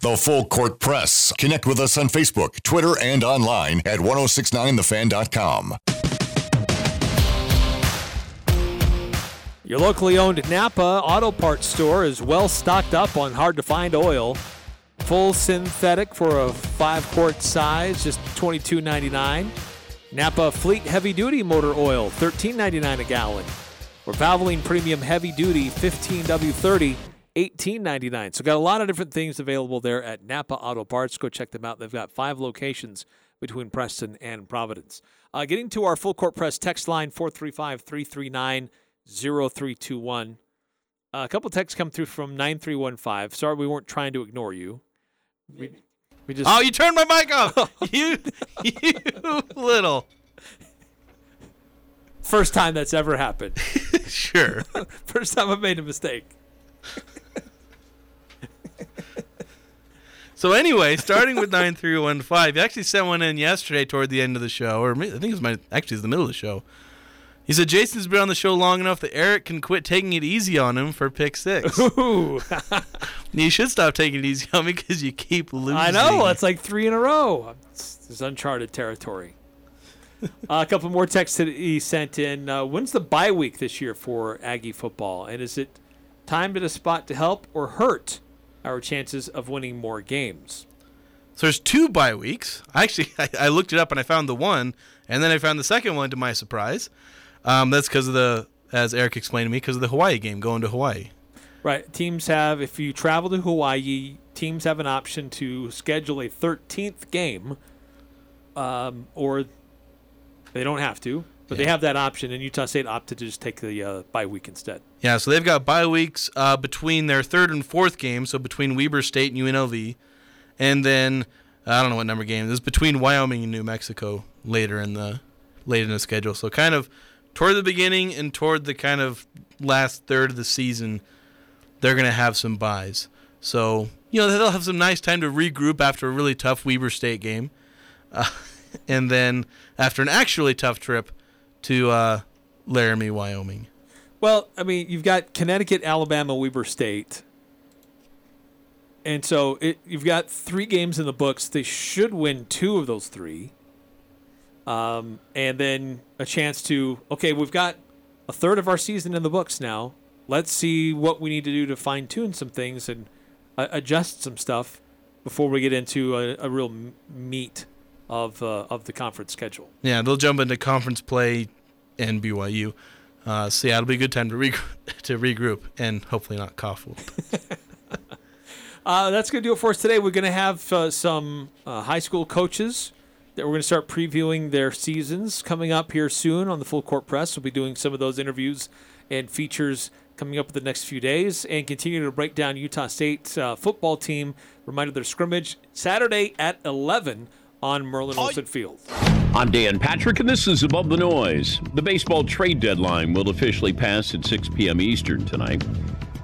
The Full Court Press. Connect with us on Facebook, Twitter, and online at 1069thefan.com. Your locally owned Napa Auto Parts store is well stocked up on hard to find oil. Full synthetic for a five quart size, just $22.99. Napa Fleet Heavy Duty Motor Oil, $13.99 a gallon. Or Valvoline Premium Heavy Duty 15W30, $18.99. So got a lot of different things available there at Napa Auto Parts. Go check them out. They've got five locations between Preston and Providence. Uh, getting to our full court press text line 435 339 0321. A couple texts come through from 9315. Sorry, we weren't trying to ignore you. We, we just Oh, you turned my mic off. *laughs* you, you little. First time that's ever happened. *laughs* sure. *laughs* First time I've made a mistake. So anyway, starting with *laughs* nine three one five, you actually sent one in yesterday toward the end of the show, or I think it was my actually it was the middle of the show. He said Jason's been on the show long enough that Eric can quit taking it easy on him for pick six. *laughs* Ooh. *laughs* you should stop taking it easy on me because you keep losing. I know. It's like three in a row. It's, it's uncharted territory. uh, a couple more texts that he sent in. Uh, when's the bye week this year for Aggie football? And is it time at a spot to help or hurt our chances of winning more games? So there's two bye weeks. *laughs* Actually, I, I looked it up and I found the one, and then I found the second one to my surprise. Um, that's because of the, as Eric explained to me, because of the Hawaii game, going to Hawaii. Right. Teams have, if you travel to Hawaii, teams have an option to schedule a 13th game, um, or they don't have to, but they have that option. And Utah State opted to just take the uh, bye week instead. Yeah, so they've got bye weeks uh, between their third and fourth game, so between Weber State and UNLV, and then I don't know what number game this is between Wyoming and New Mexico later in the late in the schedule. So kind of toward the beginning and toward the kind of last third of the season, they're gonna have some buys. So you know they'll have some nice time to regroup after a really tough Weber State game, uh, *laughs* and then after an actually tough trip to uh, Laramie, Wyoming. Well, I mean, you've got Connecticut, Alabama, Weber State. And so it, you've got three games in the books. They should win two of those three. Um, and then a chance to, okay, we've got a third of our season in the books now. Let's see what we need to do to fine tune some things and uh, adjust some stuff before we get into a, a real meat of, uh, of the conference schedule. Yeah, they'll jump into conference play and BYU. Uh, so yeah, it'll be a good time to regroup, *laughs* to regroup and hopefully not cough. *laughs* Uh, that's going to do it for us today. We're going to have uh, some uh, high school coaches that we're going to start previewing their seasons coming up here soon on the Full Court Press. We'll be doing some of those interviews and features coming up in the next few days and continue to break down Utah State's uh, football team. Reminder their scrimmage Saturday at 11 on Merlin Olsen Field. I'm Dan Patrick, and this is Above the Noise. The baseball trade deadline will officially pass at 6 p.m. Eastern tonight.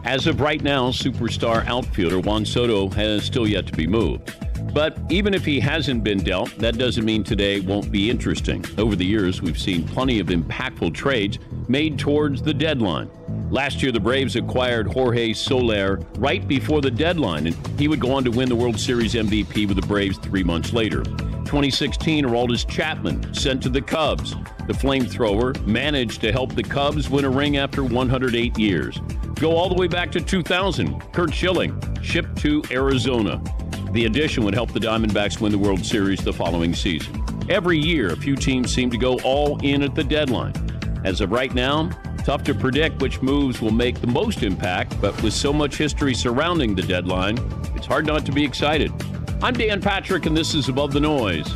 As of right now, superstar outfielder Juan Soto has still yet to be moved. But even if he hasn't been dealt, that doesn't mean today won't be interesting. Over the years, we've seen plenty of impactful trades made towards the deadline. Last year, the Braves acquired Jorge Soler right before the deadline, and he would go on to win the World Series MVP with the Braves three months later. 2016, Aroldis Chapman sent to the Cubs. The flamethrower managed to help the Cubs win a ring after 108 years. Go all the way back to 2000. Curt Schilling shipped to Arizona. The addition would help the Diamondbacks win the World Series the following season. Every year, a few teams seem to go all in at the deadline. As of right now, tough to predict which moves will make the most impact, but with so much history surrounding the deadline, it's hard not to be excited. I'm Dan Patrick, and this is Above the Noise.